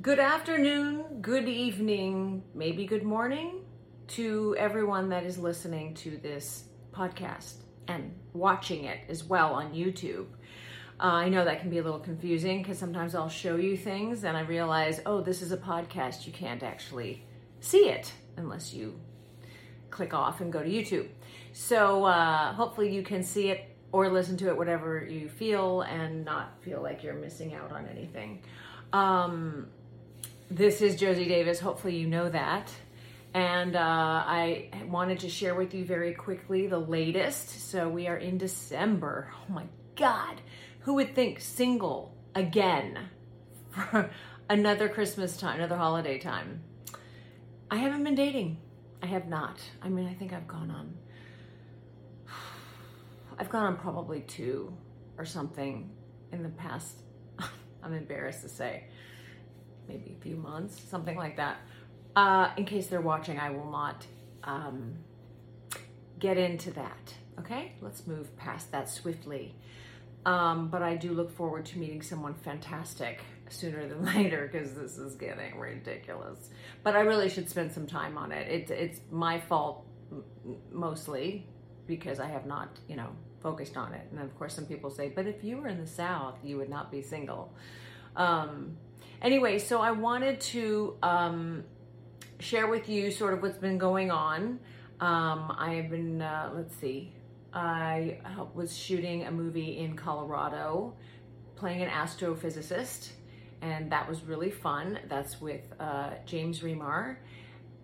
Good afternoon, good evening, maybe good morning to everyone that is listening to this podcast and watching it as well on YouTube. Uh, I know that can be a little confusing because sometimes I'll show you things and I realize, oh, this is a podcast. You can't actually see it unless you click off and go to YouTube. So uh, hopefully you can see it or listen to it, whatever you feel, and not feel like you're missing out on anything. Um, this is Josie Davis. Hopefully, you know that. And uh, I wanted to share with you very quickly the latest. So, we are in December. Oh my God. Who would think single again for another Christmas time, another holiday time? I haven't been dating. I have not. I mean, I think I've gone on I've gone on probably two or something in the past, I'm embarrassed to say, maybe a few months, something like that. Uh, in case they're watching, I will not um, get into that. Okay, let's move past that swiftly. Um, but I do look forward to meeting someone fantastic sooner than later because this is getting ridiculous. But I really should spend some time on it. it it's my fault mostly because I have not, you know, focused on it. And of course, some people say, but if you were in the South, you would not be single. Um, anyway, so I wanted to um, share with you sort of what's been going on. Um, I have been, uh, let's see, I was shooting a movie in Colorado, playing an astrophysicist, and that was really fun. That's with uh, James Remar.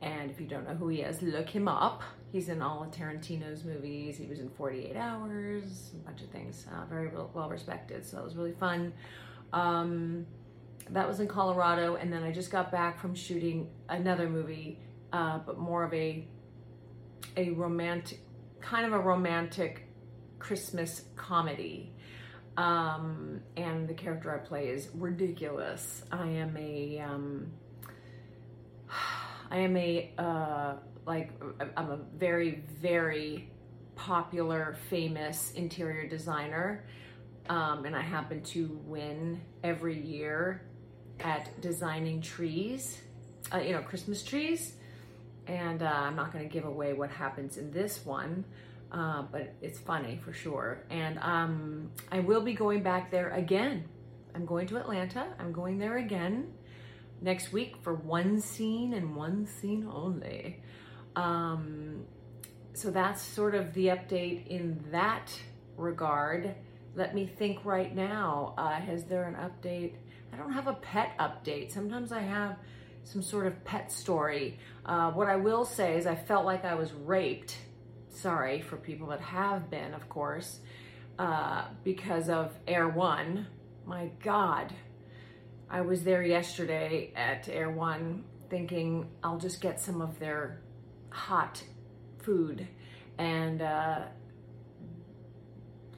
And if you don't know who he is, look him up. He's in all of Tarantino's movies. He was in 48 Hours, a bunch of things. Uh, very well respected. So it was really fun. Um, that was in Colorado. And then I just got back from shooting another movie, uh, but more of a a romantic, kind of a romantic Christmas comedy. Um, and the character I play is ridiculous. I am a um, I am a uh, like I'm a very very popular famous interior designer um, and I happen to win every year at designing trees uh, you know Christmas trees and uh, I'm not going to give away what happens in this one uh, but it's funny for sure and um, I will be going back there again I'm going to Atlanta I'm going there again next week for one scene and one scene only. Um, so that's sort of the update in that regard. Let me think right now. Uh, has there an update? I don't have a pet update. Sometimes I have some sort of pet story. Uh, what I will say is I felt like I was raped. Sorry for people that have been, of course, uh, because of Erewhon. My God, I was there yesterday at Erewhon thinking I'll just get some of their hot food. And uh,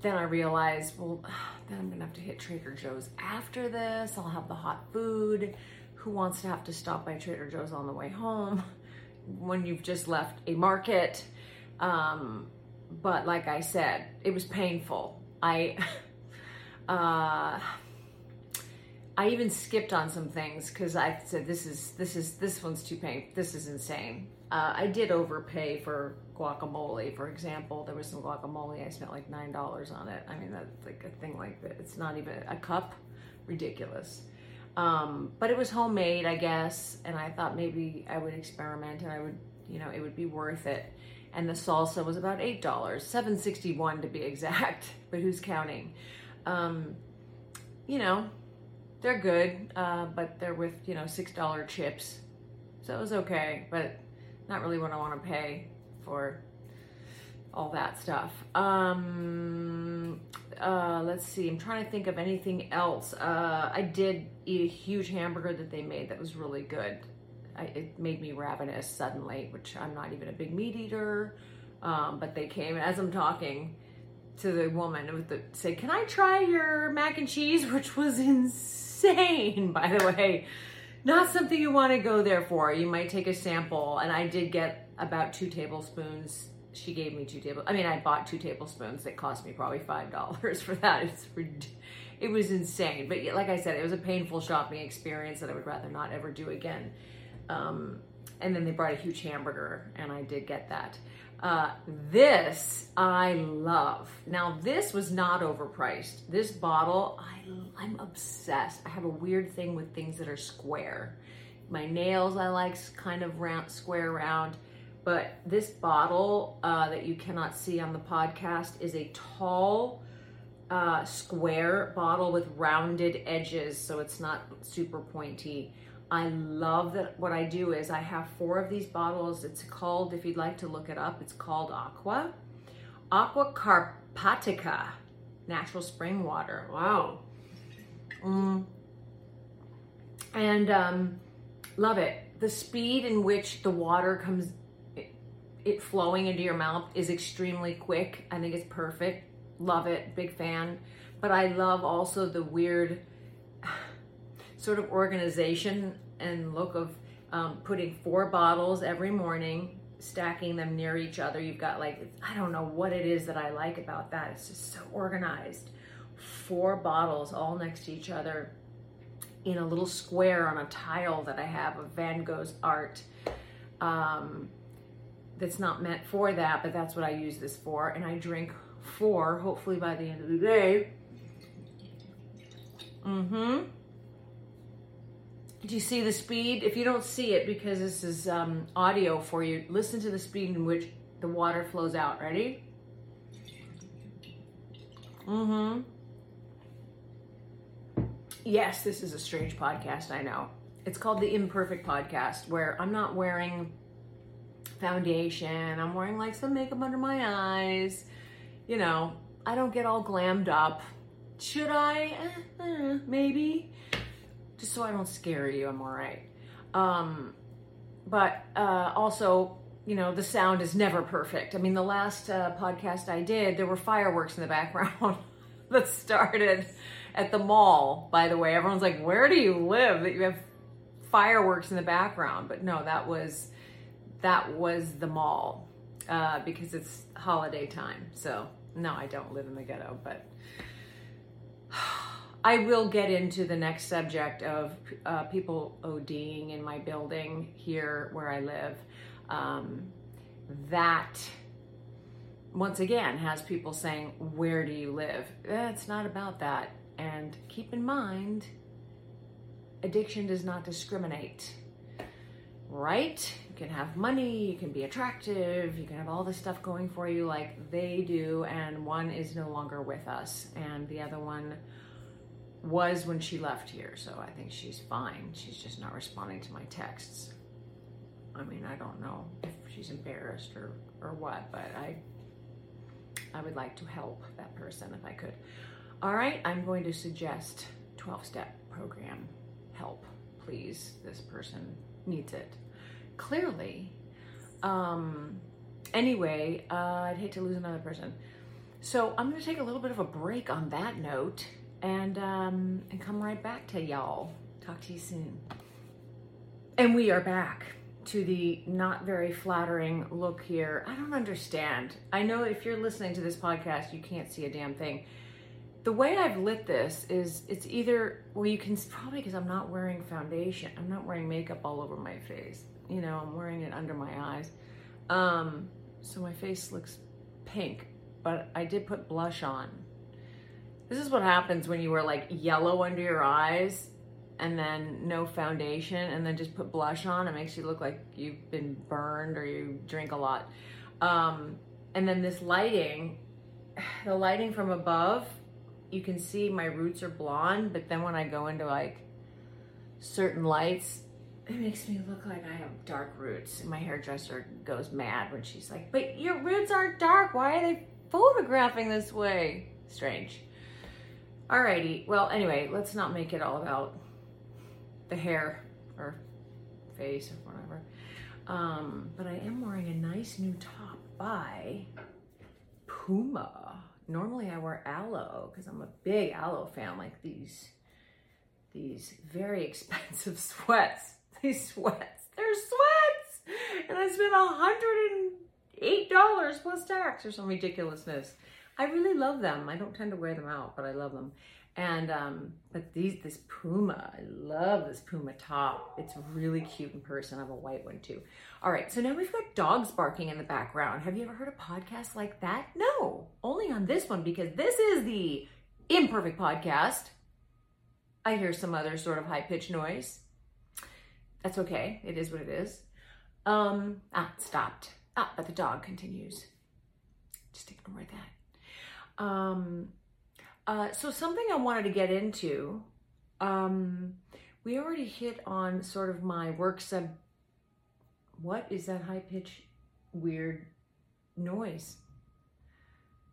then I realized, well, then I'm gonna have to hit Trader Joe's after this. I'll have the hot food. Who wants to have to stop by Trader Joe's on the way home when you've just left a market? Um, but like I said, it was painful. I, uh, I even skipped on some things because I said this is this is this one's too painful. This is insane. Uh, I did overpay for guacamole, for example. There was some guacamole. I spent like nine dollars on it. I mean, that's like a thing like that. It's not even a cup. Ridiculous. Um, but it was homemade, I guess, and I thought maybe I would experiment and I would, you know, it would be worth it. And the salsa was about eight dollars, seven sixty one to be exact. But who's counting? Um, you know, they're good, uh, but they're with you know six dollar chips, so it was okay, but not really what I want to pay for all that stuff. Um, uh, let's see. I'm trying to think of anything else. Uh, I did eat a huge hamburger that they made that was really good. I, it made me ravenous suddenly, which I'm not even a big meat eater. Um, but they came as I'm talking to the woman with the say, "Can I try your mac and cheese?" Which was insane insane, by the way. Not something you want to go there for. You might take a sample, and I did get about two tablespoons. She gave me two tablespoons. I mean, I bought two tablespoons that cost me probably five dollars for that. It's it was insane. But like I said, it was a painful shopping experience that I would rather not ever do again. Um, and then they brought a huge hamburger, and I did get that. Uh, this I love. Now this was not overpriced. This bottle, I, I'm obsessed. I have a weird thing with things that are square. My nails I like kind of round, square round. But this bottle uh, that you cannot see on the podcast is a tall, uh, square bottle with rounded edges, so it's not super pointy. I love that what I do is I have four of these bottles. It's called, if you'd like to look it up, it's called Aqua. Aqua Carpatica, natural spring water. Wow. Mm. And um, love it. The speed in which the water comes, it, it flowing into your mouth is extremely quick. I think it's perfect. Love it. Big fan. But I love also the weird sort of organization and look of um, putting four bottles every morning, stacking them near each other. You've got like, I don't know what it is that I like about that. It's just so organized. Four bottles all next to each other in a little square on a tile that I have of Van Gogh's art. Um, that's not meant for that, but that's what I use this for. And I drink four, hopefully by the end of the day. Mm-hmm. Do you see the speed? If you don't see it, because this is um, audio for you, listen to the speed in which the water flows out. Ready? Mm-hmm. Yes, this is a strange podcast, I know. It's called the Imperfect Podcast, where I'm not wearing foundation. I'm wearing like some makeup under my eyes. You know, I don't get all glammed up. Should I? Eh, eh, maybe just so I don't scare you. I'm all right. Um, but uh, also, you know, the sound is never perfect. I mean, the last uh, podcast I did, there were fireworks in the background that started at the mall. By the way, everyone's like, "Where do you live that you have fireworks in the background?" But no, that was that was the mall uh, because it's holiday time. So no, I don't live in the ghetto, but. I will get into the next subject of uh, people ODing in my building here where I live. Um, that once again has people saying, Where do you live? Eh, it's not about that. And keep in mind, addiction does not discriminate, right? You can have money, you can be attractive, you can have all this stuff going for you like they do, and one is no longer with us, and the other one was when she left here, so I think she's fine. She's just not responding to my texts. I mean, I don't know if she's embarrassed or, or what, but I I would like to help that person if I could. All right, I'm going to suggest 12-step program help, please. This person needs it. Clearly. Um anyway, uh, I'd hate to lose another person. So I'm going to take a little bit of a break on that note and um, and come right back to y'all. Talk to you soon. And we are back to the not very flattering look here. I don't understand. I know if you're listening to this podcast, you can't see a damn thing. The way I've lit this is it's either well, you can probably because I'm not wearing foundation. I'm not wearing makeup all over my face. You know, I'm wearing it under my eyes. Um, so my face looks pink, but I did put blush on this is what happens when you wear like yellow under your eyes and then no foundation and then just put blush on. It makes you look like you've been burned or you drink a lot. Um, and then this lighting, the lighting from above, you can see my roots are blonde, but then when I go into like certain lights, it makes me look like I have dark roots. My hairdresser goes mad when she's like, but your roots aren't dark. Why are they photographing this way? Strange. Alrighty, well, anyway, let's not make it all about the hair or face or whatever. Um, but I am wearing a nice new top by Puma. Normally I wear Alo because I'm a big Alo fan, like these, these very expensive sweats. These sweats, they're sweats! And I spent $108 plus tax or some ridiculousness. I really love them. I don't tend to wear them out, but I love them. And um, but these this Puma, I love this Puma top. It's really cute in person. I have a white one too. All right, so now we've got dogs barking in the background. Have you ever heard a podcast like that? No, only on this one because this is the imperfect podcast. I hear some other sort of high pitched noise. That's okay. It is what it is. Um, ah, stopped. Ah, but the dog continues. Just ignore that. Um, uh, so something I wanted to get into, um, we already hit on sort of my work sub. What is that high pitch, weird noise?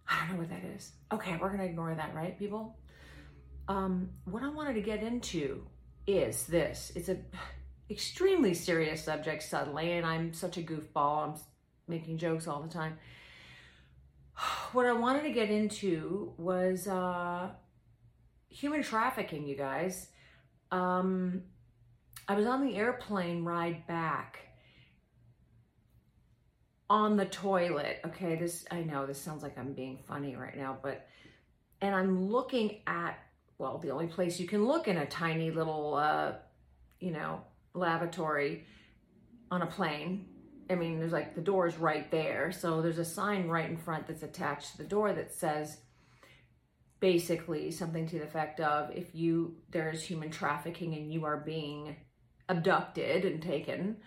I don't know what that is. Okay, we're gonna ignore that, right, people? Um, what I wanted to get into is this. It's a extremely serious subject suddenly, and I'm such a goofball. I'm making jokes all the time. What I wanted to get into was uh, human trafficking, you guys. Um, I was on the airplane ride back on the toilet. Okay, this, I know this sounds like I'm being funny right now, but, and I'm looking at, well, the only place you can look in a tiny little, uh, you know, lavatory on a plane. I mean, there's like the door is right there. So there's a sign right in front that's attached to the door that says basically something to the effect of if you there's human trafficking and you are being abducted and taken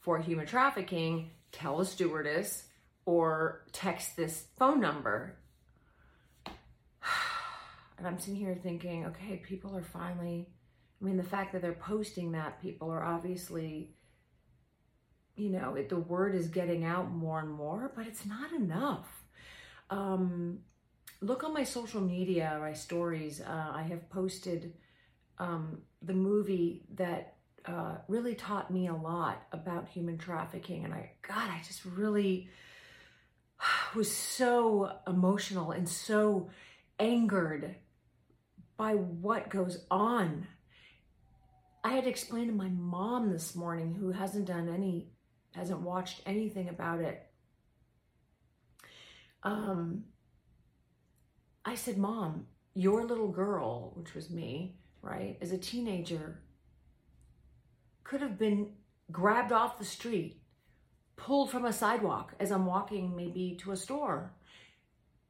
for human trafficking, tell a stewardess or text this phone number. And I'm sitting here thinking, okay, people are finally I mean, the fact that they're posting that, people are obviously, you know, it, the word is getting out more and more, but it's not enough. Um, look on my social media, my stories. Uh, I have posted um, the movie that uh, really taught me a lot about human trafficking. And I, God, I just really was so emotional and so angered by what goes on I had explained to my mom this morning, who hasn't done any, hasn't watched anything about it. Um, I said, Mom, your little girl, which was me, right, as a teenager, could have been grabbed off the street, pulled from a sidewalk as I'm walking maybe to a store.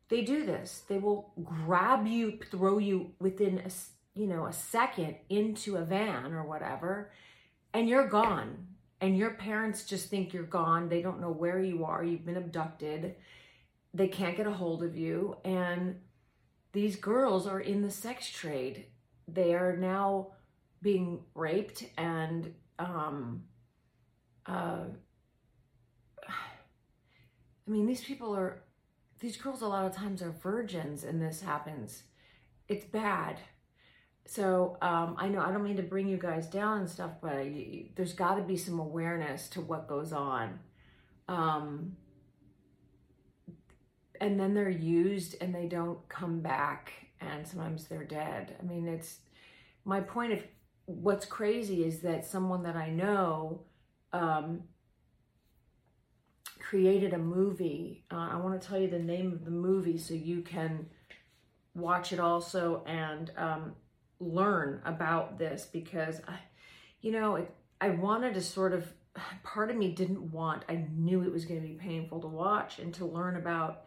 They do this. They will grab you, throw you within a you know, a second into a van or whatever, and you're gone. And your parents just think you're gone. They don't know where you are. You've been abducted. They can't get a hold of you. And these girls are in the sex trade. They are now being raped and um uh I mean these people are these girls a lot of times are virgins and this happens. It's bad. So um, I know I don't mean to bring you guys down and stuff, but I, there's got to be some awareness to what goes on. Um, and then they're used and they don't come back, and sometimes they're dead. I mean, it's my point of what's crazy is that someone that I know um, created a movie. Uh, I want to tell you the name of the movie so you can watch it also and um, learn about this because I, you know, it, I wanted to sort of, part of me didn't want, I knew it was going to be painful to watch and to learn about.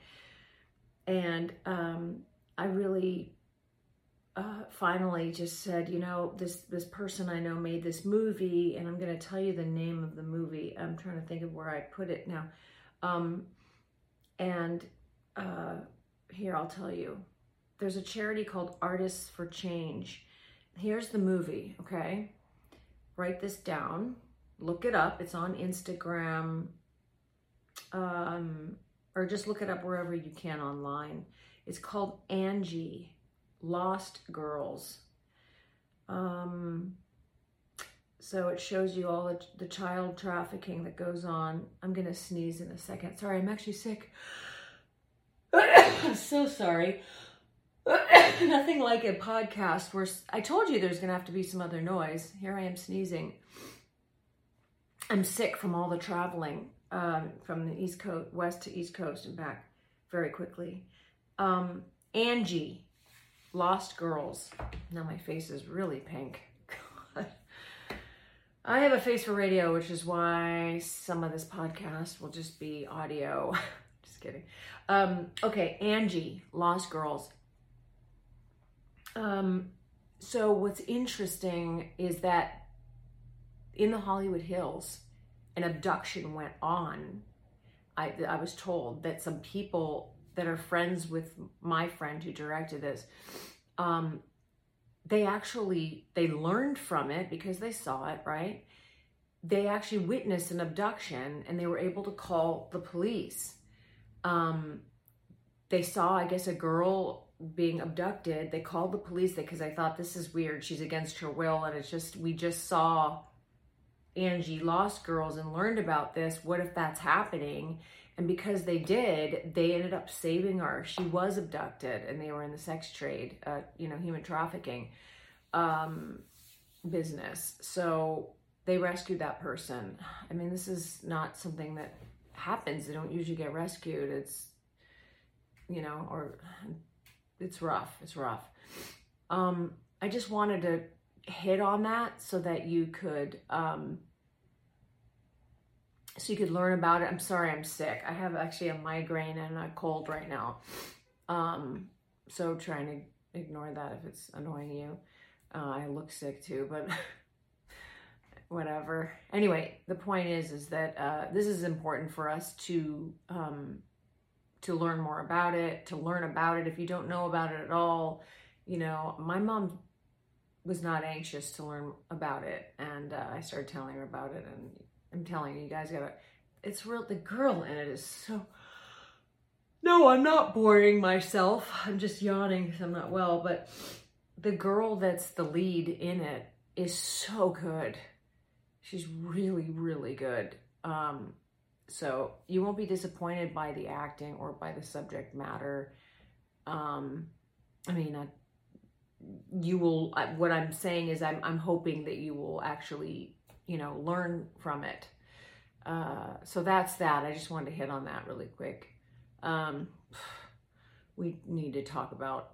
And um, I really uh, finally just said, you know, this this person I know made this movie, and I'm going to tell you the name of the movie. I'm trying to think of where I put it now. Um, and uh, here I'll tell you there's a charity called Artists for Change. Here's the movie, okay? Write this down. Look it up. It's on Instagram. Um, or just look it up wherever you can online. It's called Angie, Lost Girls. Um, so it shows you all the, the child trafficking that goes on. I'm going to sneeze in a second. Sorry, I'm actually sick. I'm so sorry. nothing like a podcast where I told you there's going to have to be some other noise. Here I am sneezing. I'm sick from all the traveling um, from the East Coast, West to East Coast and back very quickly. Um, Angie, Lost Girls. Now my face is really pink. God. I have a face for radio, which is why some of this podcast will just be audio. just kidding. Um, okay, Angie, Lost Girls. Um, so what's interesting is that in the Hollywood Hills, an abduction went on. I, I was told that some people that are friends with my friend who directed this, um, they actually they learned from it because they saw it, right? They actually witnessed an abduction and they were able to call the police. Um, they saw, I guess, a girl being abducted. They called the police because I thought this is weird. She's against her will, and it's just we just saw Angie Lost Girls and learned about this. What if that's happening? And because they did, they ended up saving her. She was abducted and they were in the sex trade, uh, you know, human trafficking um, business. So they rescued that person. I mean, this is not something that happens. They don't usually get rescued. It's, you know, or it's rough. It's rough. Um, I just wanted to hit on that so that you could um, so you could learn about it. I'm sorry, I'm sick. I have actually a migraine and a cold right now. Um, so trying to ignore that if it's annoying you. Uh, I look sick too, but whatever. Anyway, the point is, is that uh, this is important for us to um, to learn more about it, to learn about it. If you don't know about it at all, you know, my mom was not anxious to learn about it, and uh, I started telling her about it, and I'm telling you, you guys gotta. It's real. The girl in it is so. No, I'm not boring myself. I'm just yawning because I'm not well. But the girl that's the lead in it is so good. She's really, really good. Um, so you won't be disappointed by the acting or by the subject matter. Um, I mean, I, you will. What I'm saying is, I'm I'm hoping that you will actually you know, learn from it. Uh, so that's that. I just wanted to hit on that really quick. Um, we need to talk about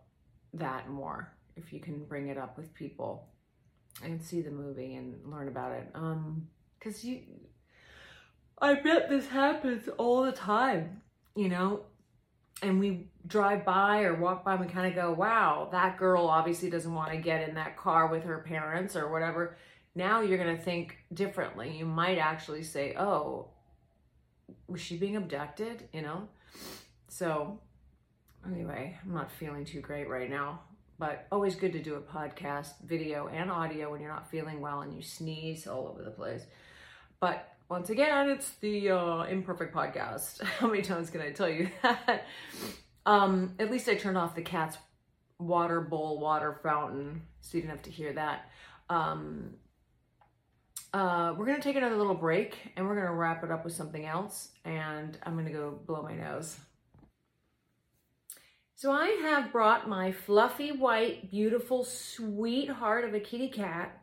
that more if you can bring it up with people and see the movie and learn about it. Um, cause you, I bet this happens all the time, you know, and we drive by or walk by and we kind of go, wow, that girl obviously doesn't want to get in that car with her parents or whatever now you're going to think differently. You might actually say, oh, was she being abducted? You know? So, anyway, I'm not feeling too great right now, but always good to do a podcast, video, and audio when you're not feeling well and you sneeze all over the place. But once again, it's the uh, imperfect podcast. How many times can I tell you that? um, at least I turned off the cat's water bowl, water fountain, so you didn't have to hear that. Um, uh, we're gonna take another little break and we're gonna wrap it up with something else and I'm gonna go blow my nose. So I have brought my fluffy white, beautiful sweetheart of a kitty cat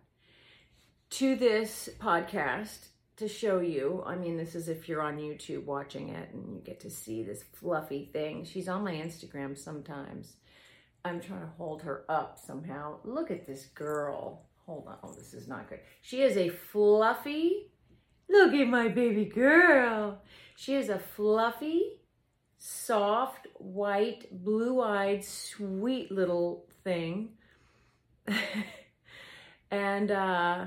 to this podcast to show you. I mean, this is if you're on YouTube watching it and you get to see this fluffy thing. She's on my Instagram sometimes. I'm trying to hold her up somehow. Look at this girl. Hold on. Oh, this is not good. She is a fluffy, look at my baby girl. She is a fluffy, soft, white, blue-eyed, sweet little thing. and uh,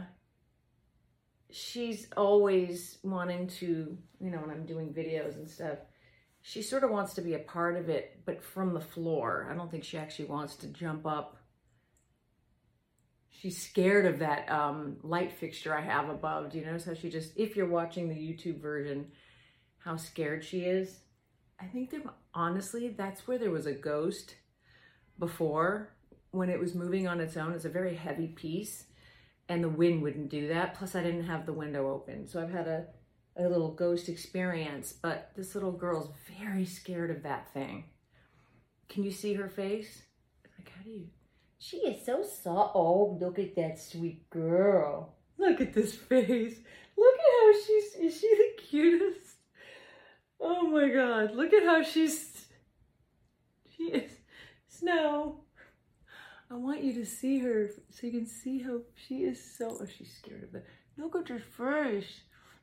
she's always wanting to, you know, when I'm doing videos and stuff, she sort of wants to be a part of it, but from the floor. I don't think she actually wants to jump up she's scared of that um, light fixture I have above. Do you notice how she just, if you're watching the YouTube version, how scared she is? I think there, honestly, that's where there was a ghost before when it was moving on its own. It's a very heavy piece and the wind wouldn't do that. Plus I didn't have the window open. So I've had a, a little ghost experience, but this little girl's very scared of that thing. Can you see her face? Like, how do you, she is so soft. Oh, look at that sweet girl. Look at this face. Look at how she's, is she the cutest? Oh my God. Look at how she's, she is, Snow. I want you to see her so you can see how she is so, oh, she's scared of it. Look at this face.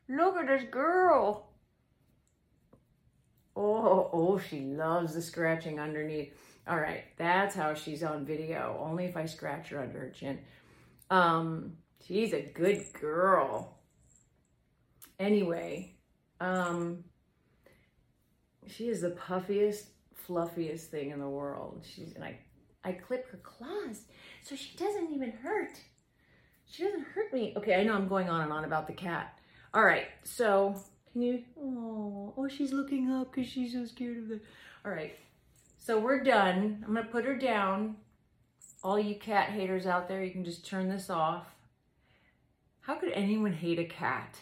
Look at this girl. Oh, oh, she loves the scratching underneath. All right, that's how she's on video. Only if I scratch her under her chin. Um, she's a good girl. Anyway, um, she is the puffiest, fluffiest thing in the world. She's and I, I clip her claws so she doesn't even hurt. She doesn't hurt me. Okay, I know I'm going on and on about the cat. All right, so can you? Oh, oh, she's looking up because she's so scared of the. All right, so we're done. I'm gonna put her down. All you cat haters out there, you can just turn this off. How could anyone hate a cat?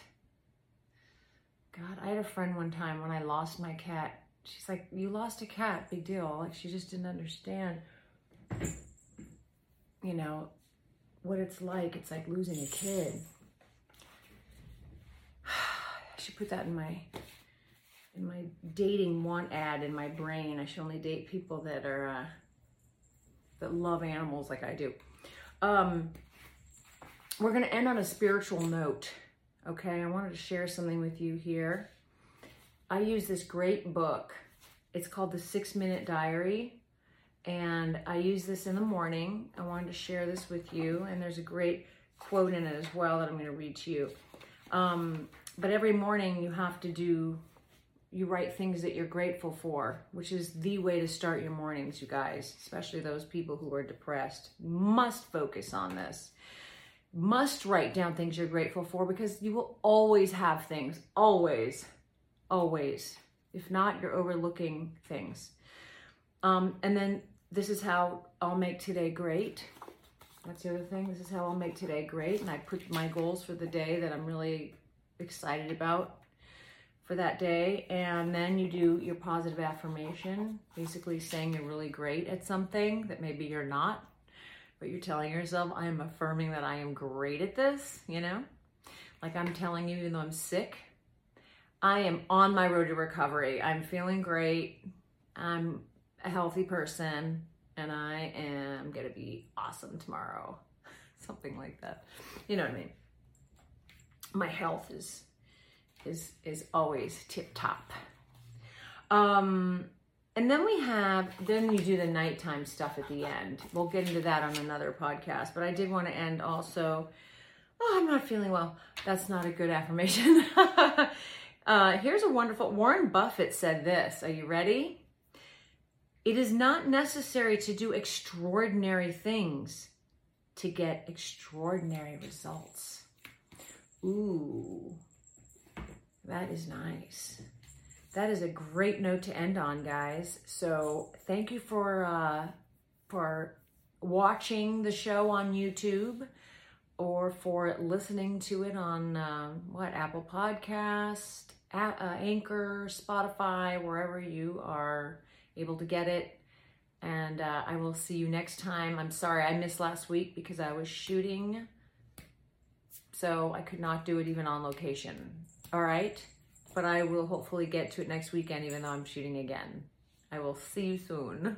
God, I had a friend one time when I lost my cat. She's like, You lost a cat, big deal. Like, she just didn't understand, you know, what it's like. It's like losing a kid. I should put that in my in my dating want ad in my brain. I should only date people that are uh, that love animals like I do. Um, we're gonna end on a spiritual note. Okay, I wanted to share something with you here. I use this great book. It's called The Six Minute Diary, and I use this in the morning. I wanted to share this with you, and there's a great quote in it as well that I'm going to read to you. Um, but every morning you have to do, you write things that you're grateful for, which is the way to start your mornings, you guys, especially those people who are depressed. Must focus on this must write down things you're grateful for because you will always have things. Always. Always. If not, you're overlooking things. Um, and then this is how I'll make today great. That's the other thing. This is how I'll make today great. And I put my goals for the day that I'm really excited about for that day. And then you do your positive affirmation, basically saying you're really great at something that maybe you're not but you're telling yourself, I am affirming that I am great at this, you know? Like I'm telling you, even though I'm sick, I am on my road to recovery. I'm feeling great. I'm a healthy person and I am to be awesome tomorrow. Something like that. You know what I mean? My health is is is always tip top. Um and then we have, then you do the nighttime stuff at the end. We'll get into that on another podcast. But I did want to end also, oh, I'm not feeling well. That's not a good affirmation. uh, here's a wonderful, Warren Buffett said this. Are you ready? It is not necessary to do extraordinary things to get extraordinary results. Ooh, that is nice that is a great note to end on, guys. So thank you for uh, for watching the show on YouTube or for listening to it on uh, what Apple Podcast, uh, Anchor, Spotify, wherever you are able to get it. And uh, I will see you next time. I'm sorry I missed last week because I was shooting, so I could not do it even on location. All right but I will hopefully get to it next weekend, even though I'm shooting again. I will see you soon.